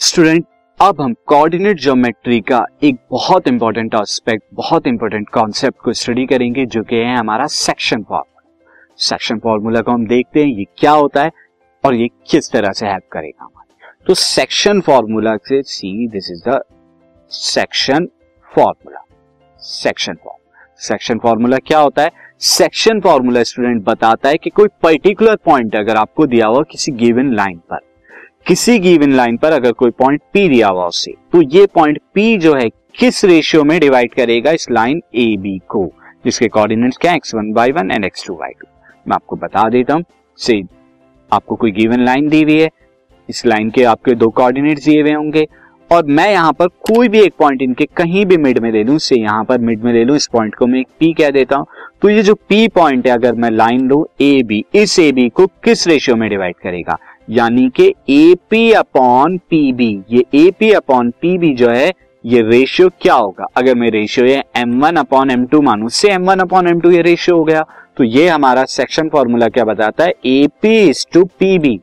Student अब हम coordinate geometry का एक बहुत इंपॉर्टेंट एस्पेक्ट बहुत इंपॉर्टेंट कॉन्सेप्ट को स्टडी करेंगे, जो कि है हमारा सेक्शन फॉर्मूला सेक्शन फॉर्मूला को हम देखते हैं, ये क्या होता है और ये किस तरह से हेल्प करेगा हमारे। तो सेक्शन फॉर्मूला से see this is the section formula section formula section formula क्या होता है? सेक्शन फॉर्मूला स्टूडेंट बताता है कि कोई पर्टिकुलर पॉइंट अगर आपको दिया हुआ किसी गिवन लाइन पर किसी गिवन लाइन पर अगर कोई पॉइंट पी दिया हुआ उससे तो ये पॉइंट पी जो है, किस रेशियो में डिवाइड करेगा इस लाइन ए बी को, जिसके कोऑर्डिनेट्स क्या x one by one and x two by two मैं आपको बता देता हूँ, से आपको कोई गिवन लाइन दी हुई है, इस लाइन के आपके दो कोऑर्डिनेट्स दिए हुए होंगे, और मैं यहाँ पर कोई भी एक पॉइंट इनके कहीं भी मिड में ले लू से यहाँ पर मिड में ले लू इस पॉइंट को मैं पी कह देता हूँ। तो ये जो पी पॉइंट है, अगर मैं लाइन लू ए बी इस ए बी को किस रेशियो में डिवाइड करेगा? यानी कि A P upon P B ये A P upon P B जो है, ये रेशियो क्या होगा? अगर मैं रेशियो ये M one upon M two मानू से M one upon M two ये रेशियो हो गया। तो ये हमारा सेक्शन फॉर्मूला क्या बताता है? A P is to P B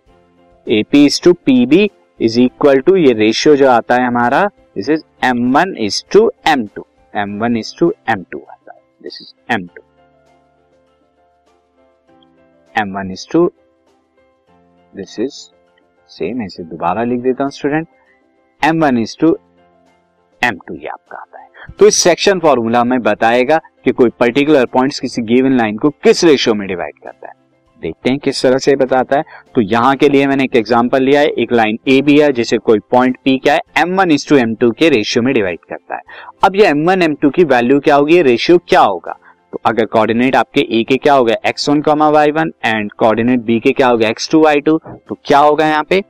A P is to P B is equal to ये रेशियो जो आता है हमारा this is M one is to M two M one is to M two आता है। This is M two M one is to this is same ऐसे दोबारा लिख देता हूँ student M one is to M two ये आपका आता है। तो इस सेक्शन फॉर्मूला में बताएगा कि कोई पर्टिकुलर पॉइंट्स किसी गिवन लाइन को किस रेशियो में डिवाइड करता है। देखते हैं किस तरह से बताता है। तो यहाँ के लिए मैंने एक एग्जांपल लिया है। एक लाइन ए बी है, जिसे कोई पॉइंट पी क्या है M one is to M two के रेशियो में डिवाइड करता है। अब ये एम वन एम टू की वैल्यू क्या होगी? रेशियो क्या होगा? अगर कोऑर्डिनेट आपके ए के क्या हो गया? X one comma Y one and coordinate B के क्या हो गया? एक्स टू वाई टू तो क्या होगा यहाँ पे?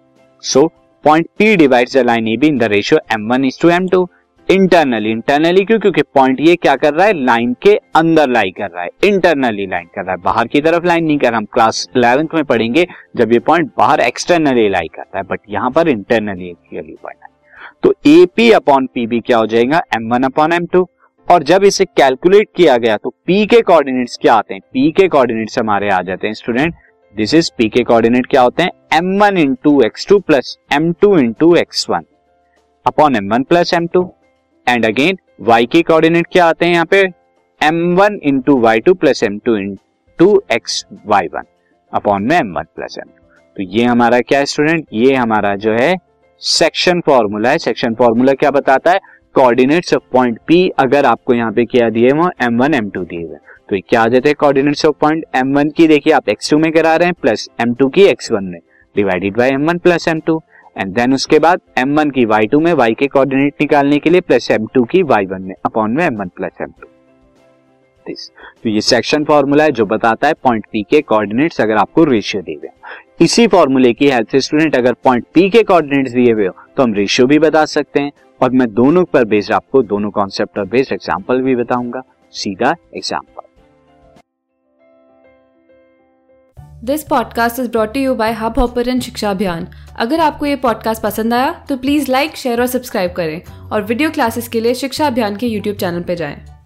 So point P divide the line A B in the ratio M one is to M two internally internally क्यों? क्योंकि पॉइंट ये क्या कर रहा है? लाइन के अंदर लाई कर रहा है। इंटरनली लाइन कर रहा है। बाहर की तरफ़ लाइन नहीं कर रहा। हम क्लास इलेवेंथ में पढ़ेंगे जब ये पॉइंट बाहर एक्सटर्नली लाई करता है। बट यहाँ पर इंटरनली पॉइंट है। तो A P upon P B क्या हो जाएगा? M one upon M two और जब इसे कैलकुलेट किया गया तो पी के कोऑर्डिनेट्स क्या आते हैं? पी के कोऑर्डिनेट्स हमारे आ जाते हैं स्टूडेंट दिस इज़ पी के कोऑर्डिनेट क्या होते हैं? M one into X two plus M two into X one upon M one plus M two and again Y के कोऑर्डिनेट क्या आते हैं यहाँ पे? M one into Y two plus M two into X Y one upon में m1 one plus M two तो ये हमारा क्या है स्टूडेंट ये हमारा जो है सेक्शन फॉर्मूला है। सेक्शन फॉर्मूला क्या बताता है? कोऑर्डिनेट्स ऑफ़ पॉइंट P अगर आपको यहाँ पे क्या दिए वो m1 m2 दिए हुए तो क्या आ जाते हैं कोऑर्डिनेट्स ऑफ़ पॉइंट m1 की देखिए आप x2 में करा रहे हैं प्लस m2 की x1 में। Divided by m1 plus m2 and then उसके बाद m1 की y2 में y के कोऑर्डिनेट निकालने के लिए प्लस m2 की y1 में अपॉन में m1 प्लस m2 दिस तो ये सेक्शन फॉर्मूला है जो बताता है पॉइंट P के कोऑर्डिनेट्स अगर आपको रेशियो दिए हुए इसी फॉर्मूले की हेल्प से स्टूडेंट अगर पॉइंट P के कोऑर्डिनेट्स दिए हुए हो तो हम रेशियो भी बता सकते हैं। और मैं दोनों पर बेस्ड आपको दोनों कॉन्सेप्ट पर बेस्ड एग्ज़ाम्पल भी बताऊँगा, सीधा example this podcast is brought you by hub hopper शिक्षा अभियान अगर आपको ये पॉडकास्ट पसंद आया तो प्लीज़ लाइक शेयर और सब्सक्राइब करें और वीडियो क्लासेस के लिए शिक्षा अभियान के यूट्यूब चैनल पर जाएँ।